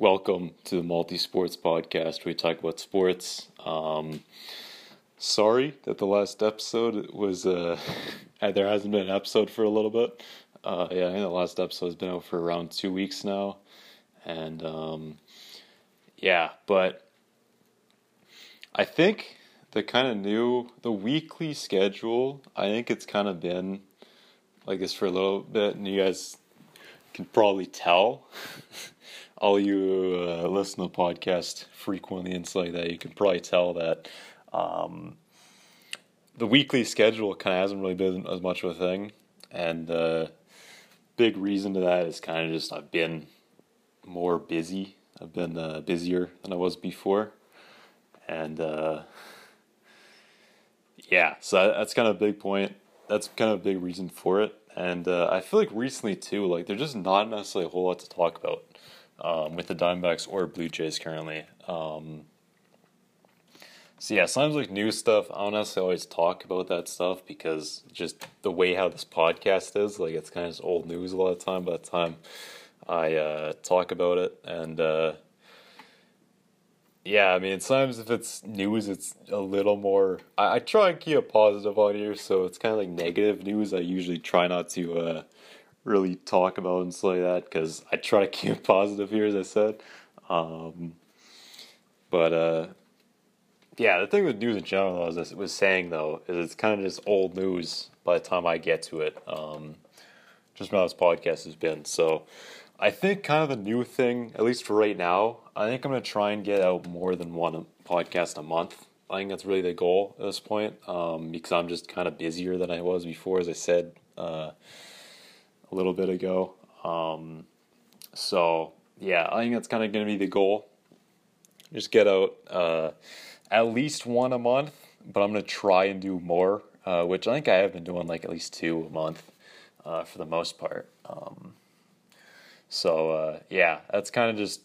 welcome to the Multi Sports Podcast. Where we talk about sports. Um, sorry that the last episode was uh, there hasn't been an episode for a little bit. Uh, yeah, I think the last episode has been out for around two weeks now, and um, yeah, but I think the kind of new the weekly schedule. I think it's kind of been like this for a little bit, and you guys can probably tell. All you uh, listen to the podcast frequently and like that, you can probably tell that um, the weekly schedule kind of hasn't really been as much of a thing, and the big reason to that is kind of just I've been more busy. I've been uh, busier than I was before, and uh, yeah, so that's kind of a big point. That's kind of a big reason for it. And uh, I feel like recently too, like there's just not necessarily a whole lot to talk about um, with the Diamondbacks or Blue Jays currently. Um, so yeah, sometimes like new stuff, I don't necessarily always talk about that stuff because just the way how this podcast is, like it's kind of just old news a lot of time. By the time I uh, talk about it, and uh, yeah, I mean, sometimes if it's news, it's a little more. I, I try and keep it positive on here, so it's kind of like negative news. I usually try not to uh, really talk about and like that because I try to keep it positive here, as I said. Um, but uh, yeah, the thing with news in general, as I was saying though, is it's kind of just old news by the time I get to it. Um, just how this podcast has been. So I think kind of the new thing, at least for right now, I think I'm to try and get out more than one podcast a month. I think that's really the goal at this point um, because I'm just kind of busier than I was before, as I said uh, a little bit ago. Um, so, yeah, I think that's kind of going to be the goal. Just get out uh, at least one a month, but I'm going to try and do more, uh, which I think I have been doing like at least two a month uh, for the most part. Um, so uh, yeah, that's kind of just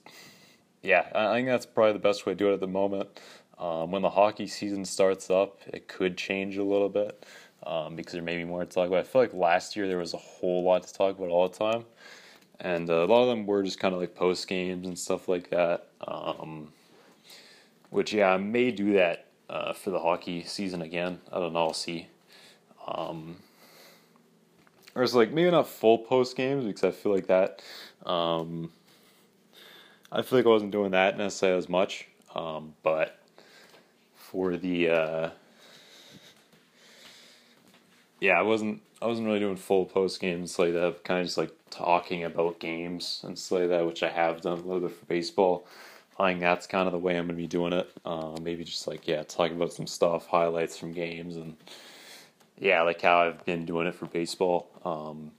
yeah. I think that's probably the best way to do it at the moment. Um, when the hockey season starts up, it could change a little bit um, because there may be more to talk about. I feel like last year there was a whole lot to talk about all the time, and uh, a lot of them were just kind of like post games and stuff like that. Um, which yeah, I may do that uh, for the hockey season again. I don't know. I'll see. Um, or it's like maybe not full post games because I feel like that. Um, I feel like I wasn't doing that necessarily as much, um, but for the uh, yeah, I wasn't I wasn't really doing full post games like that. Kind of just like talking about games and stuff like that, which I have done a little bit for baseball. I think that's kind of the way I'm going to be doing it. Uh, maybe just like yeah, talking about some stuff, highlights from games, and yeah, like how I've been doing it for baseball. Um,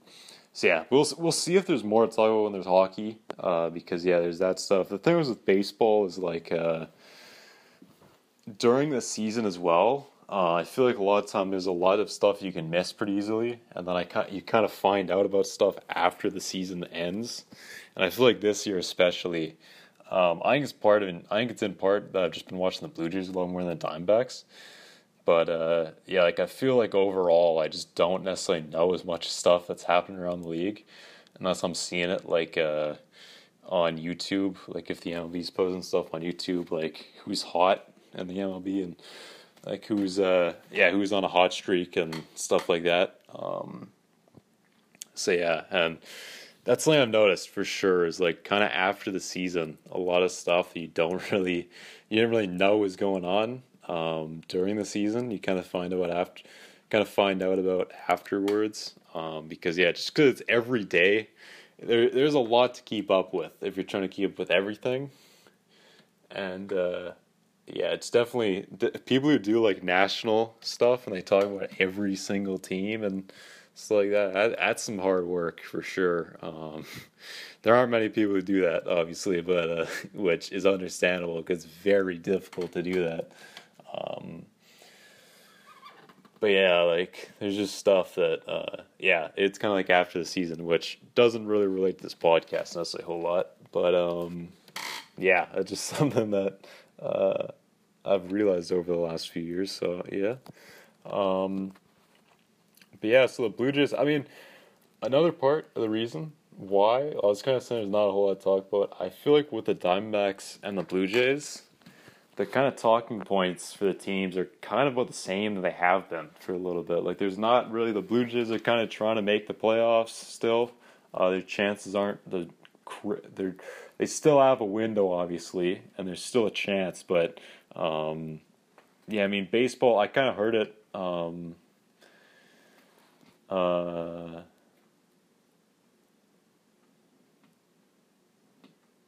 so yeah, we'll we'll see if there's more to talk about when there's hockey, uh, because yeah, there's that stuff. The thing was with baseball is like uh, during the season as well. Uh, I feel like a lot of time there's a lot of stuff you can miss pretty easily, and then I you kind of find out about stuff after the season ends, and I feel like this year especially. Um, I think it's part of. I think it's in part that I've just been watching the Blue Jays a lot more than the Diamondbacks. But uh, yeah, like I feel like overall, I just don't necessarily know as much stuff that's happening around the league, unless I'm seeing it like uh, on YouTube. Like if the MLB's posting stuff on YouTube, like who's hot in the MLB and like who's uh yeah who's on a hot streak and stuff like that. Um, so yeah, and that's something I've noticed for sure is like kind of after the season, a lot of stuff you don't really you didn't really know was going on um, during the season. You kind of find out after, kind of find out about afterwards. Um, because yeah, just because it's every day, there there's a lot to keep up with if you're trying to keep up with everything. And uh, yeah, it's definitely people who do like national stuff and they talk about every single team and stuff like that. that that's some hard work for sure. Um, there aren't many people who do that, obviously, but uh, which is understandable because it's very difficult to do that. Um, but yeah, like there's just stuff that uh, yeah, it's kind of like after the season, which doesn't really relate to this podcast necessarily a whole lot. But um, yeah, it's just something that uh, I've realized over the last few years. So yeah, um, but yeah, so the Blue Jays. I mean, another part of the reason why? I was kind of saying there's not a whole lot to talk about. I feel like with the Diamondbacks and the Blue Jays, the kind of talking points for the teams are kind of about the same that they have been for a little bit. Like there's not really the Blue Jays are kind of trying to make the playoffs still. Uh, their chances aren't the they they still have a window obviously, and there's still a chance. But um, yeah, I mean baseball. I kind of heard it. Um, uh,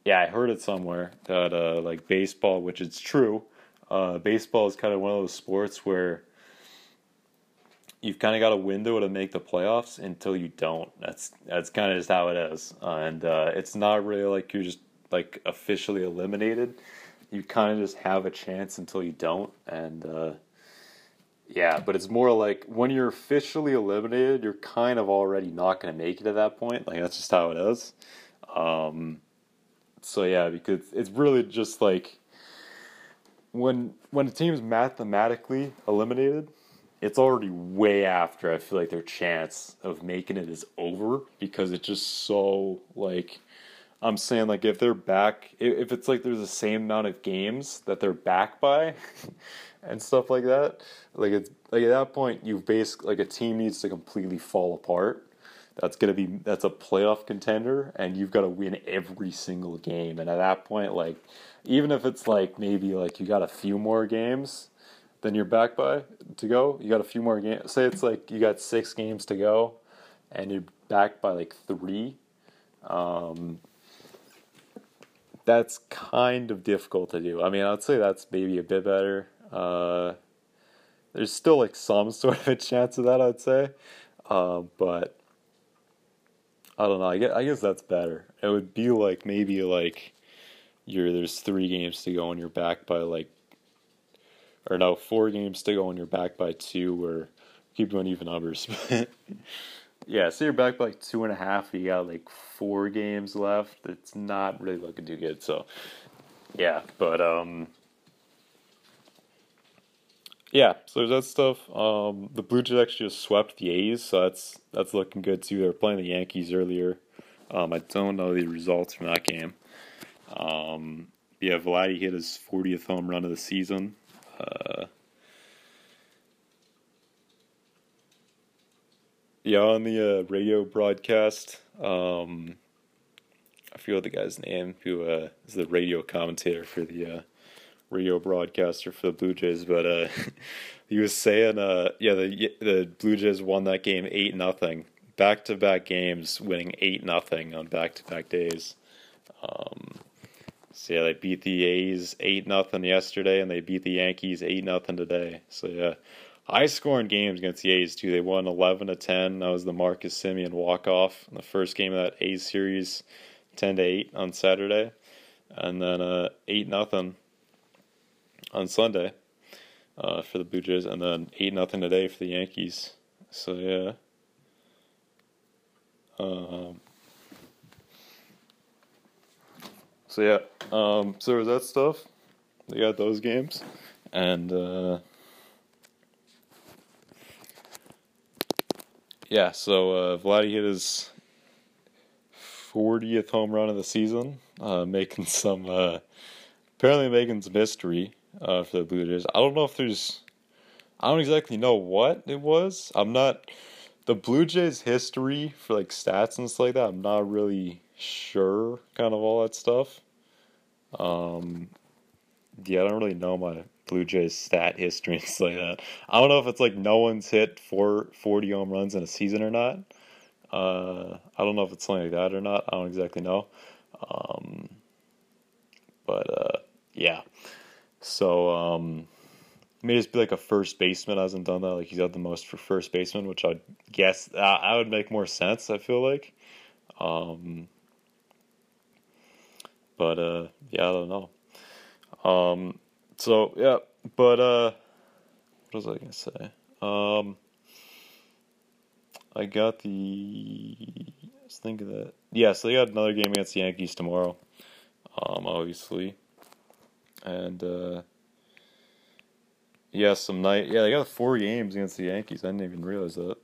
yeah, I heard it somewhere that uh, like baseball, which is true. Uh, baseball is kind of one of those sports where you've kind of got a window to make the playoffs until you don't. That's that's kind of just how it is, uh, and uh, it's not really like you're just like officially eliminated. You kind of just have a chance until you don't, and uh, yeah, but it's more like when you're officially eliminated, you're kind of already not going to make it at that point. Like that's just how it is. Um, so yeah, because it's really just like when when a team's mathematically eliminated, it's already way after I feel like their chance of making it is over because it's just so like I'm saying like if they're back if it's like there's the same amount of games that they're back by and stuff like that, like it's like at that point you've basically like a team needs to completely fall apart that's gonna be that's a playoff contender, and you've got to win every single game. And at that point, like even if it's like maybe like you got a few more games than you're back by to go, you got a few more games. Say it's like you got six games to go, and you're back by like three. Um, that's kind of difficult to do. I mean, I'd say that's maybe a bit better. Uh, there's still like some sort of a chance of that, I'd say. Uh, but I don't know. I guess, I guess that's better. It would be like maybe like you're there's three games to go and you're back by like or no four games to go and you're back by two or keep doing even numbers. yeah, so you're back by two and a half. You got like four games left. It's not really looking too good. So yeah, but um yeah, so there's that stuff. Um, the Blue Jays actually just swept the A's, so that's that's looking good too. They were playing the Yankees earlier. Um, I don't know the results from that game. Um, yeah, Vladdy hit his 40th home run of the season. Uh, yeah, on the uh, radio broadcast, um, I forget the guy's name who uh, is the radio commentator for the uh, radio broadcaster for the Blue Jays, but uh, he was saying, uh, yeah, the the Blue Jays won that game eight nothing, back to back games, winning eight nothing on back to back days. Um, so yeah, they beat the A's eight nothing yesterday, and they beat the Yankees eight nothing today. So yeah, high scoring games against the A's too. They won eleven to ten. That was the Marcus Semien walk off in the first game of that A's series, ten to eight on Saturday, and then uh, eight nothing on Sunday uh, for the Blue Jays, and then eight nothing today for the Yankees. So yeah. Um, so yeah, um, so there was that stuff. They got those games, and uh, yeah, so uh, Vladdy hit his 40th home run of the season, uh, making some uh, apparently making some history uh, for the Blue Jays. I don't know if there's, I don't exactly know what it was. I'm not the Blue Jays history for like stats and stuff like that. I'm not really sure, kind of all that stuff. Um, yeah, I don't really know my Blue Jays stat history and stuff like that. I don't know if it's like no one's hit four, 40 home runs in a season or not. Uh, I don't know if it's something like that or not. I don't exactly know. Um, but uh, yeah. So um, may just be like a first baseman hasn't done that. Like he's had the most for first baseman, which I guess uh, I would make more sense. I feel like, um, but uh, yeah, I don't know. Um, so yeah, but uh, what was I gonna say? Um, I got the. I was thinking that. Yeah, so they got another game against the Yankees tomorrow. Um, obviously and uh, yeah, some night. Yeah, they got four games against the Yankees. I didn't even realize that.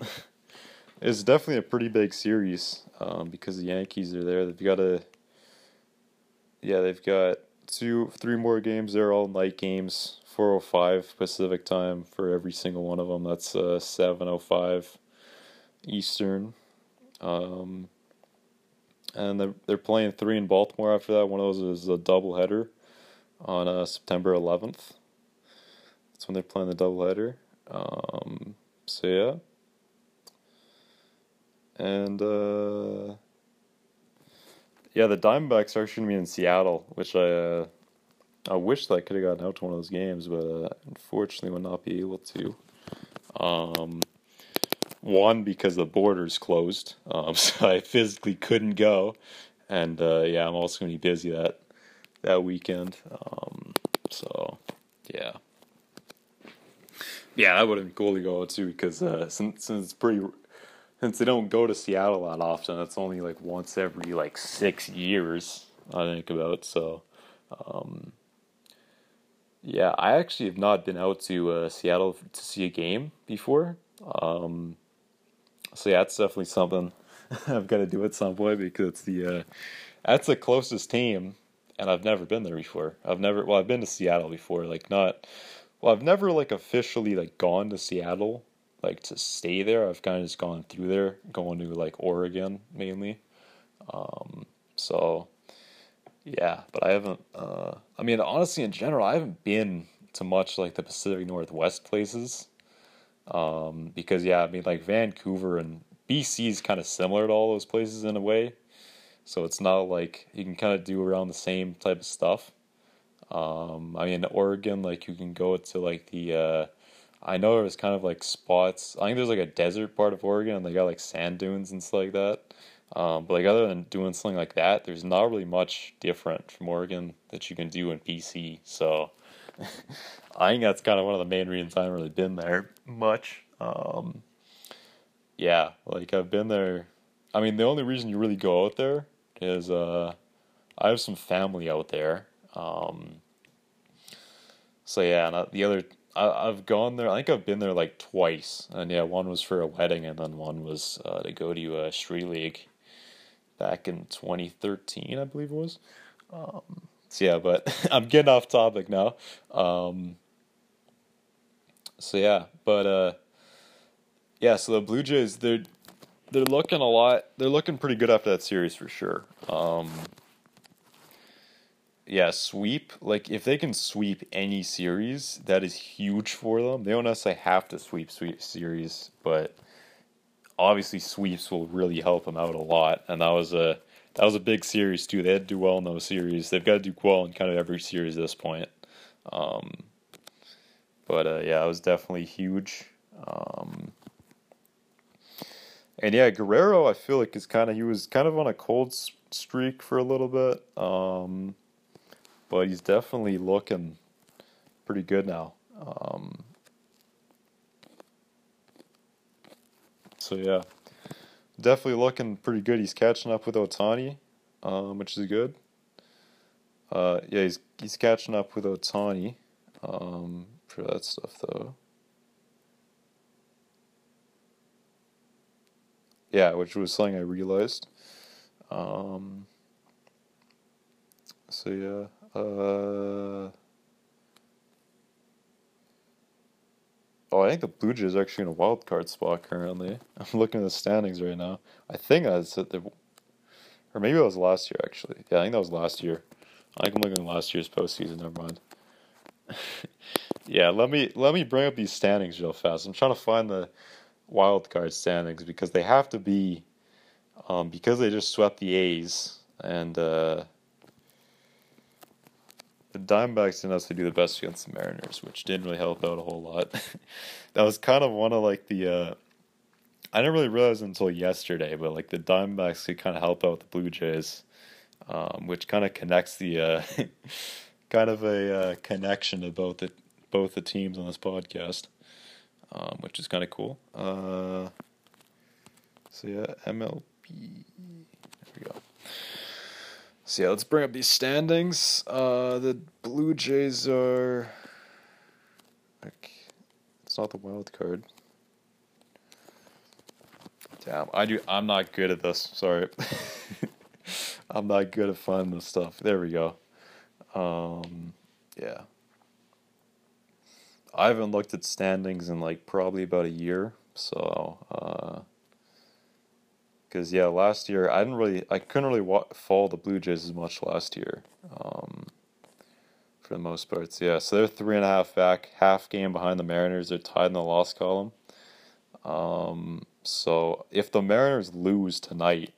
it's definitely a pretty big series um, because the Yankees are there. They've got a yeah, they've got two, three more games. They're all night games. 4:05 Pacific time for every single one of them. That's uh, 7:05 Eastern. Um, and they're, they're playing three in Baltimore after that. One of those is a doubleheader on uh, September 11th. That's when they're playing the doubleheader. Um, so yeah. And uh, yeah, the Diamondbacks are actually gonna be in Seattle, which I uh, I wish that I could have gotten out to one of those games, but uh, unfortunately will not be able to. Um, one because the borders closed, um, so I physically couldn't go, and uh, yeah, I'm also gonna be busy that that weekend. Um, so yeah, yeah, that would have been cool to go to because uh, since since it's pretty since they don't go to Seattle that often, it's only like once every like six years. I think about so. Um, yeah, I actually have not been out to uh, Seattle to see a game before. Um, so yeah, it's definitely something I've got to do at some point because it's the uh, that's the closest team, and I've never been there before. I've never well, I've been to Seattle before, like not well, I've never like officially like gone to Seattle like to stay there. I've kind of just gone through there, going to like Oregon mainly. Um, so yeah, but I haven't. Uh, I mean, honestly, in general, I haven't been to much like the Pacific Northwest places. Um, because yeah, I mean, like Vancouver and BC is kind of similar to all those places in a way. So it's not like you can kind of do around the same type of stuff. Um, I mean, Oregon, like you can go to like the. Uh, I know it was kind of like spots. I think there's like a desert part of Oregon, and they got like sand dunes and stuff like that. Um, but like other than doing something like that, there's not really much different from Oregon that you can do in BC. So I think that's kind of one of the main reasons I haven't really been there much. Um, yeah, like I've been there. I mean, the only reason you really go out there is uh, I have some family out there. Um, so yeah, and the other I, have gone there. I think I've been there like twice, and yeah, one was for a wedding, and then one was uh, to go to a Sri league back in 2013, I believe it was. Um, so yeah, but I'm getting off topic now. Um, so yeah, but uh, yeah, so the Blue Jays they're they're looking a lot. They're looking pretty good after that series for sure. Um, yeah, sweep like if they can sweep any series, that is huge for them. They don't necessarily have to sweep sweep series, but obviously sweeps will really help them out a lot. And that was a that was a big series too. They had to do well in those series. They've got to do well in kind of every series at this point. Um, but uh, yeah, it was definitely huge. Um, and yeah, Guerrero, I feel like is kind of he was kind of on a cold streak for a little bit, um, but he's definitely looking pretty good now. Um, So yeah, definitely looking pretty good. He's catching up with Ohtani, um, which is good. Uh, yeah, he's he's catching up with Ohtani um, for that stuff though. Yeah, which was something I realized. Um, so yeah. Uh, Oh, I think the Blue Jays are actually in a wild card spot currently. I'm looking at the standings right now. I think I said the, or maybe that was last year actually. Yeah, I think that was last year. I think I'm looking at last year's postseason. Never mind. yeah, let me let me bring up these standings real fast. I'm trying to find the wild card standings because they have to be, um, because they just swept the A's and uh, Diamondbacks didn't necessarily do the best against the Mariners, which didn't really help out a whole lot. that was kind of one of like the. Uh, I didn't really realize until yesterday, but like the Diamondbacks could kind of help out the Blue Jays, um, which kind of connects the uh, kind of a uh, connection to both the both the teams on this podcast, um, which is kind of cool. Uh, so yeah, MLB. There we go. So yeah, let's bring up these standings. Uh, the Blue Jays are. Like, it's not the wild card. Damn, I do. I'm not good at this. Sorry, I'm not good at finding this stuff. There we go. Um, yeah. I haven't looked at standings in like probably about a year. So, uh, because yeah, last year I didn't really, I couldn't really wa- follow the Blue Jays as much last year. Um, for the most part, so yeah. So they're three and a half back, half game behind the Mariners. They're tied in the loss column. Um, so if the Mariners lose tonight,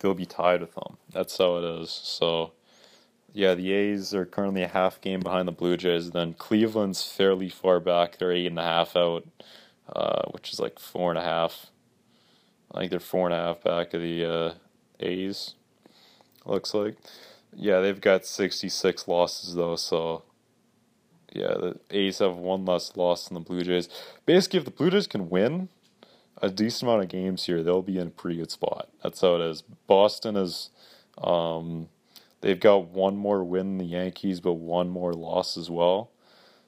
they'll be tied with them. That's how it is. So yeah, the A's are currently a half game behind the Blue Jays. Then Cleveland's fairly far back. They're eight and a half out, uh, which is like four and a half. I think they're four and a half back of the uh, A's. Looks like. Yeah, they've got 66 losses though, so yeah, the A's have one less loss than the Blue Jays. Basically, if the Blue Jays can win a decent amount of games here, they'll be in a pretty good spot. That's how it is. Boston is, um, they've got one more win than the Yankees, but one more loss as well.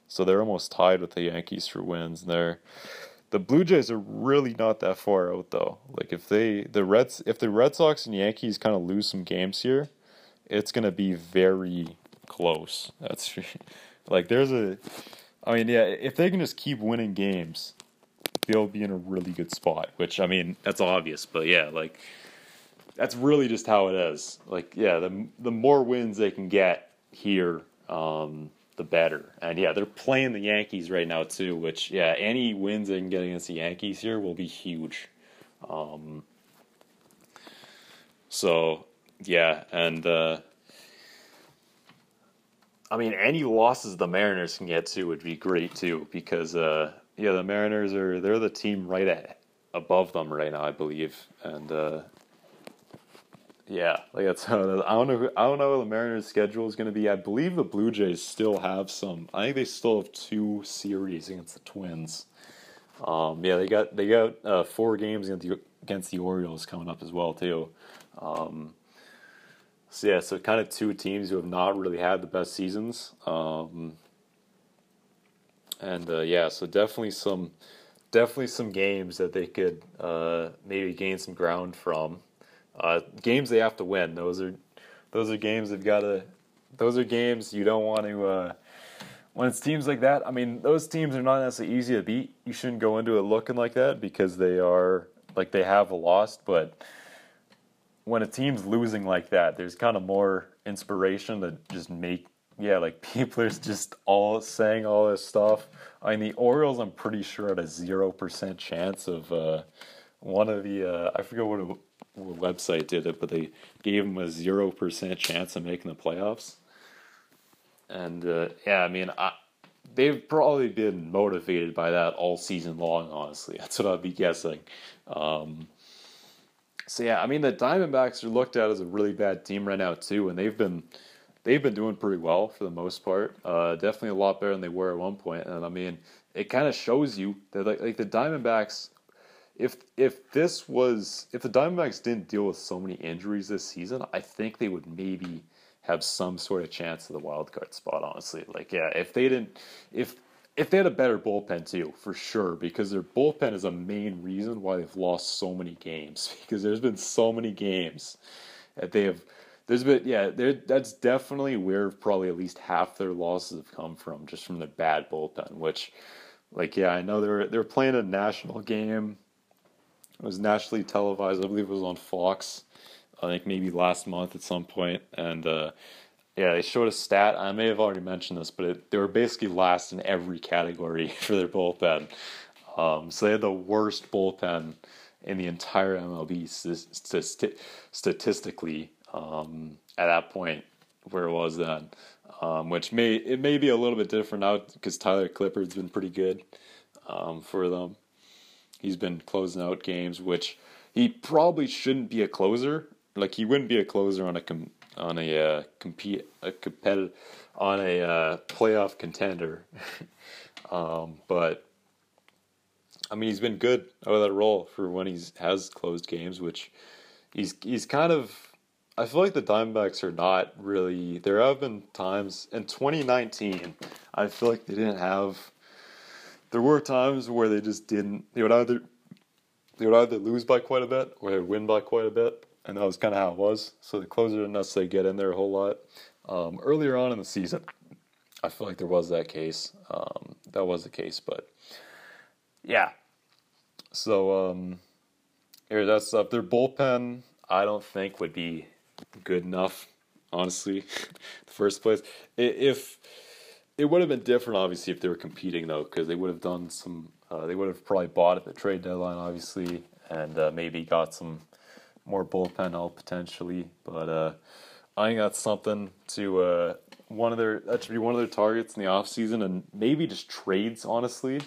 So they're almost tied with the Yankees for wins. And they're the Blue Jays are really not that far out though. Like if they the Reds if the Red Sox and Yankees kind of lose some games here, it's gonna be very close. That's like there's a, I mean yeah, if they can just keep winning games, they'll be in a really good spot. Which I mean that's obvious, but yeah, like that's really just how it is. Like yeah, the the more wins they can get here, um, the better. And yeah, they're playing the Yankees right now too. Which yeah, any wins they can get against the Yankees here will be huge. Um, so yeah, and uh, I mean, any losses the Mariners can get to would be great too, because uh, yeah, the Mariners are they're the team right at above them right now, I believe, and uh, yeah, like that's how it is. I don't know. Who, I don't know what the Mariners' schedule is going to be. I believe the Blue Jays still have some. I think they still have two series against the Twins. Um, yeah, they got they got uh, four games against the, against the Orioles coming up as well too. Um, so yeah, so kind of two teams who have not really had the best seasons. Um, and uh, yeah, so definitely some definitely some games that they could uh, maybe gain some ground from. Uh, games they have to win. Those are those are games they've got to. Those are games you don't want to. Uh, when it's teams like that, I mean, those teams are not necessarily easy to beat. You shouldn't go into it looking like that because they are like they have lost, but when a team's losing like that, there's kind of more inspiration to just make yeah, like people are just all saying all this stuff. I mean, the Orioles, I'm pretty sure had a zero percent chance of uh, one of the uh, I forget what, what website did it, but they gave them a zero percent chance of making the playoffs. And uh, yeah, I mean, I, they've probably been motivated by that all season long. Honestly, that's what I'd be guessing. Um, so yeah, I mean the Diamondbacks are looked at as a really bad team right now too, and they've been they've been doing pretty well for the most part. Uh, definitely a lot better than they were at one point. And I mean, it kind of shows you that like like the Diamondbacks, if if this was if the Diamondbacks didn't deal with so many injuries this season, I think they would maybe have some sort of chance of the wild card spot. Honestly, like yeah, if they didn't if if they had a better bullpen too, for sure, because their bullpen is a main reason why they've lost so many games. Because there's been so many games that they have. There's been yeah, there. that's definitely where probably at least half their losses have come from, just from the bad bullpen. Which, like yeah, I know they're they're playing a national game. It was nationally televised. I believe it was on Fox. I think maybe last month at some point, and. uh yeah, they showed a stat. I may have already mentioned this, but it, they were basically last in every category for their bullpen. Um, so they had the worst bullpen in the entire MLB st- statistically um, at that point where it was then. Um, which may it may be a little bit different now because Tyler Clippard's been pretty good um, for them. He's been closing out games, which he probably shouldn't be a closer. Like he wouldn't be a closer on a com- on a uh, compete a competitive on a uh, playoff contender. um, but I mean, he's been good out of that role for when he's has closed games, which he's he's kind of. I feel like the Diamondbacks are not really. There have been times in 2019. I feel like they didn't have. There were times where they just didn't. They would either they would either lose by quite a bit or they would win by quite a bit, and that was kind of how it was. So the closer didn't necessarily get in there a whole lot. Um, earlier on in the season, I feel like there was that case. Um, that was the case, but yeah. So um, here, that's stuff. Their bullpen, I don't think would be good enough. Honestly, the first place. If it would have been different, obviously, if they were competing though, because they would have done some. Uh, they would have probably bought at the trade deadline, obviously, and uh, maybe got some more bullpen help potentially. But uh, I think that's something to uh, one of their that should be one of their targets in the off season, and maybe just trades. Honestly,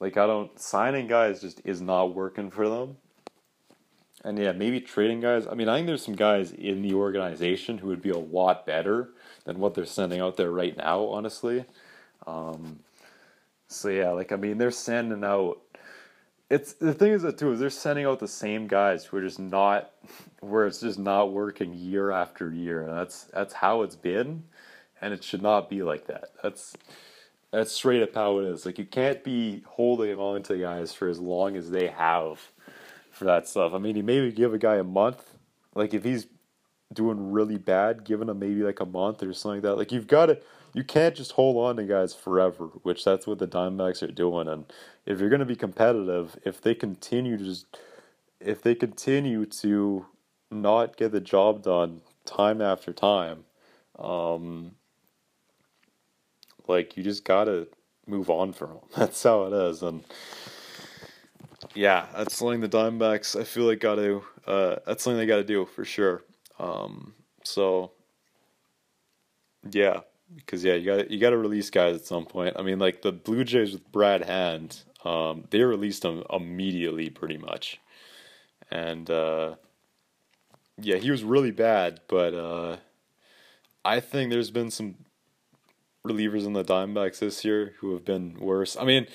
like I don't signing guys just is not working for them. And yeah, maybe trading guys. I mean, I think there's some guys in the organization who would be a lot better than what they're sending out there right now, honestly. Um, so yeah, like I mean, they're sending out. It's the thing is that too is they're sending out the same guys who are just not where it's just not working year after year. And that's that's how it's been, and it should not be like that. That's that's straight up how it is. Like you can't be holding on to guys for as long as they have for that stuff. I mean, you maybe give a guy a month. Like if he's doing really bad, giving him maybe like a month or something like that. Like you've got to, you can't just hold on to guys forever, which that's what the Diamondbacks are doing. And if you're going to be competitive, if they continue to just, if they continue to not get the job done time after time, um, like you just gotta move on from them. That's how it is, and yeah, that's something the Diamondbacks I feel like got to. Uh, that's something they got to do for sure. Um, so yeah, because yeah, you got you got to release guys at some point. I mean, like the Blue Jays with Brad Hand, um, they released him immediately, pretty much, and uh, yeah, he was really bad. But uh, I think there's been some relievers in the Diamondbacks this year who have been worse. I mean,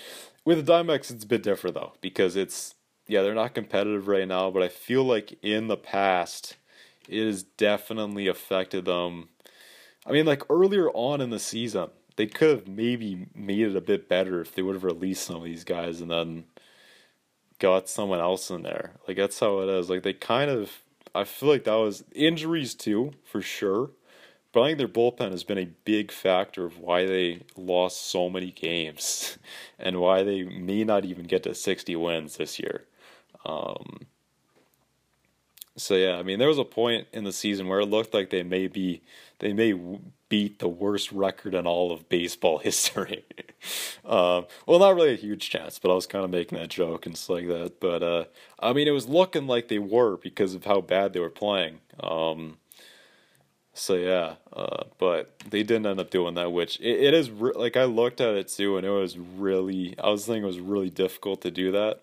with the Diamondbacks, it's a bit different though because it's yeah they're not competitive right now, but I feel like in the past it has definitely affected them. I mean, like earlier on in the season, they could have maybe made it a bit better if they would have released some of these guys and then got someone else in there. Like that's how it is. Like they kind of, I feel like that was injuries too for sure. But I think their bullpen has been a big factor of why they lost so many games and why they may not even get to 60 wins this year. Um, so yeah, I mean, there was a point in the season where it looked like they may be they may beat the worst record in all of baseball history. um, well, not really a huge chance, but I was kind of making that joke and stuff like that. But uh, I mean, it was looking like they were because of how bad they were playing. Um, so yeah, uh, but they didn't end up doing that, which it, it is re- like I looked at it too, and it was really I was thinking it was really difficult to do that.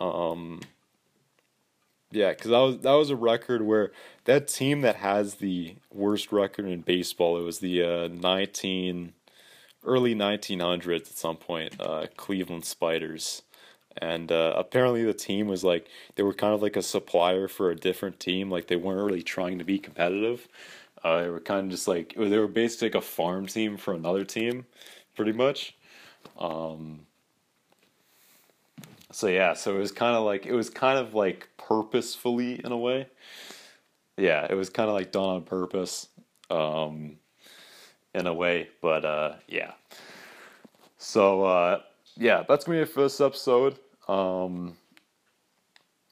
Um, yeah, because that was that was a record where that team that has the worst record in baseball. It was the uh, nineteen early nineteen hundreds at some point. Uh, Cleveland Spiders, and uh, apparently the team was like they were kind of like a supplier for a different team. Like they weren't really trying to be competitive. Uh, they were kind of just like they were basically like a farm team for another team, pretty much. Um, so yeah, so it was kind of like it was kind of like purposefully in a way. Yeah, it was kind of like done on purpose, um, in a way. But uh, yeah. So uh, yeah, that's gonna be it for this episode. Um,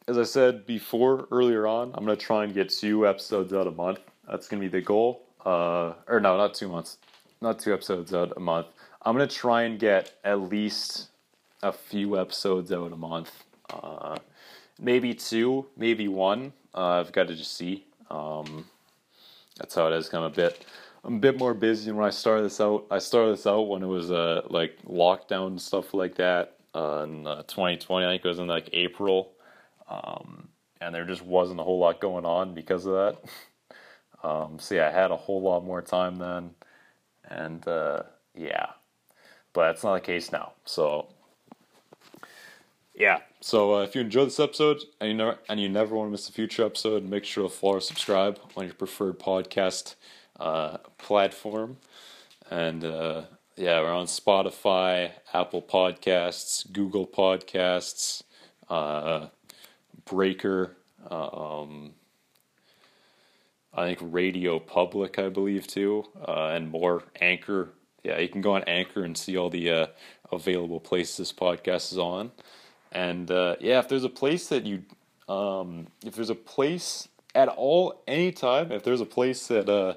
as I said before earlier on, I'm gonna try and get two episodes out a month. That's gonna be the goal. Uh, or no, not two months, not two episodes out a month. I'm gonna try and get at least a few episodes out a month. Uh, maybe two, maybe one. Uh, I've got to just see. Um, that's how it is. I'm a bit, I'm a bit more busy when I started this out. I started this out when it was uh, like lockdown and stuff like that uh, in 2020. I think it was in like April, um, and there just wasn't a whole lot going on because of that. um, so yeah, I had a whole lot more time then, and uh, yeah, but that's not the case now. So yeah. So uh, if you enjoyed this episode and you never and you never want to miss a future episode, make sure to follow or subscribe on your preferred podcast uh, platform. And uh, yeah, we're on Spotify, Apple Podcasts, Google Podcasts, uh, Breaker, um, I think Radio Public, I believe too, uh, and more Anchor. Yeah, you can go on Anchor and see all the uh, available places this podcast is on. And uh, yeah, if there's a place that you, um, if there's a place at all, anytime, if there's a place that uh,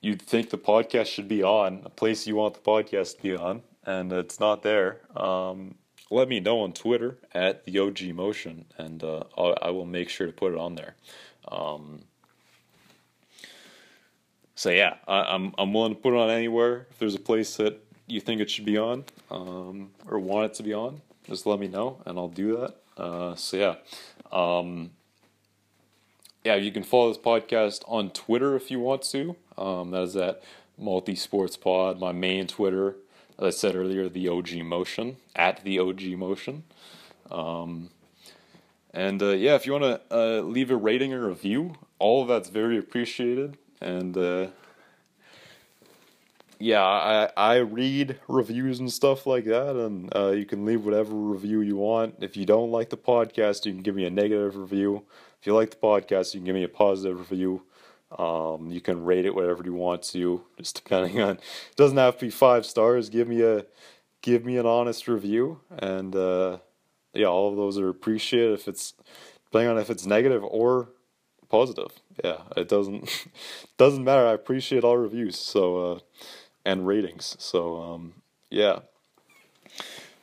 you think the podcast should be on, a place you want the podcast to be on, and it's not there, um, let me know on Twitter at the OG Motion, and uh, I will make sure to put it on there. Um, so yeah, I, am I'm, I'm willing to put it on anywhere. If there's a place that you think it should be on, um, or want it to be on, just let me know, and I'll do that. Uh, so yeah, um, yeah, you can follow this podcast on Twitter if you want to. Um, that is at Multi Sports Pod. My main Twitter as I said earlier, the OG Motion at the OG Motion. Um, and uh, yeah, if you want to uh, leave a rating or review, all of that's very appreciated. And uh, yeah, I I read reviews and stuff like that, and uh, you can leave whatever review you want. If you don't like the podcast, you can give me a negative review. If you like the podcast, you can give me a positive review. Um, you can rate it whatever you want to, just depending on. It doesn't have to be five stars. Give me a, give me an honest review, and uh, yeah, all of those are appreciated. If it's depending on if it's negative or positive, yeah, it doesn't doesn't matter. I appreciate all reviews. So uh, and ratings. So um, yeah,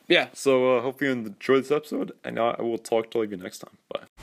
yeah. So uh, hope you enjoyed this episode, and I will talk to you next time. Bye.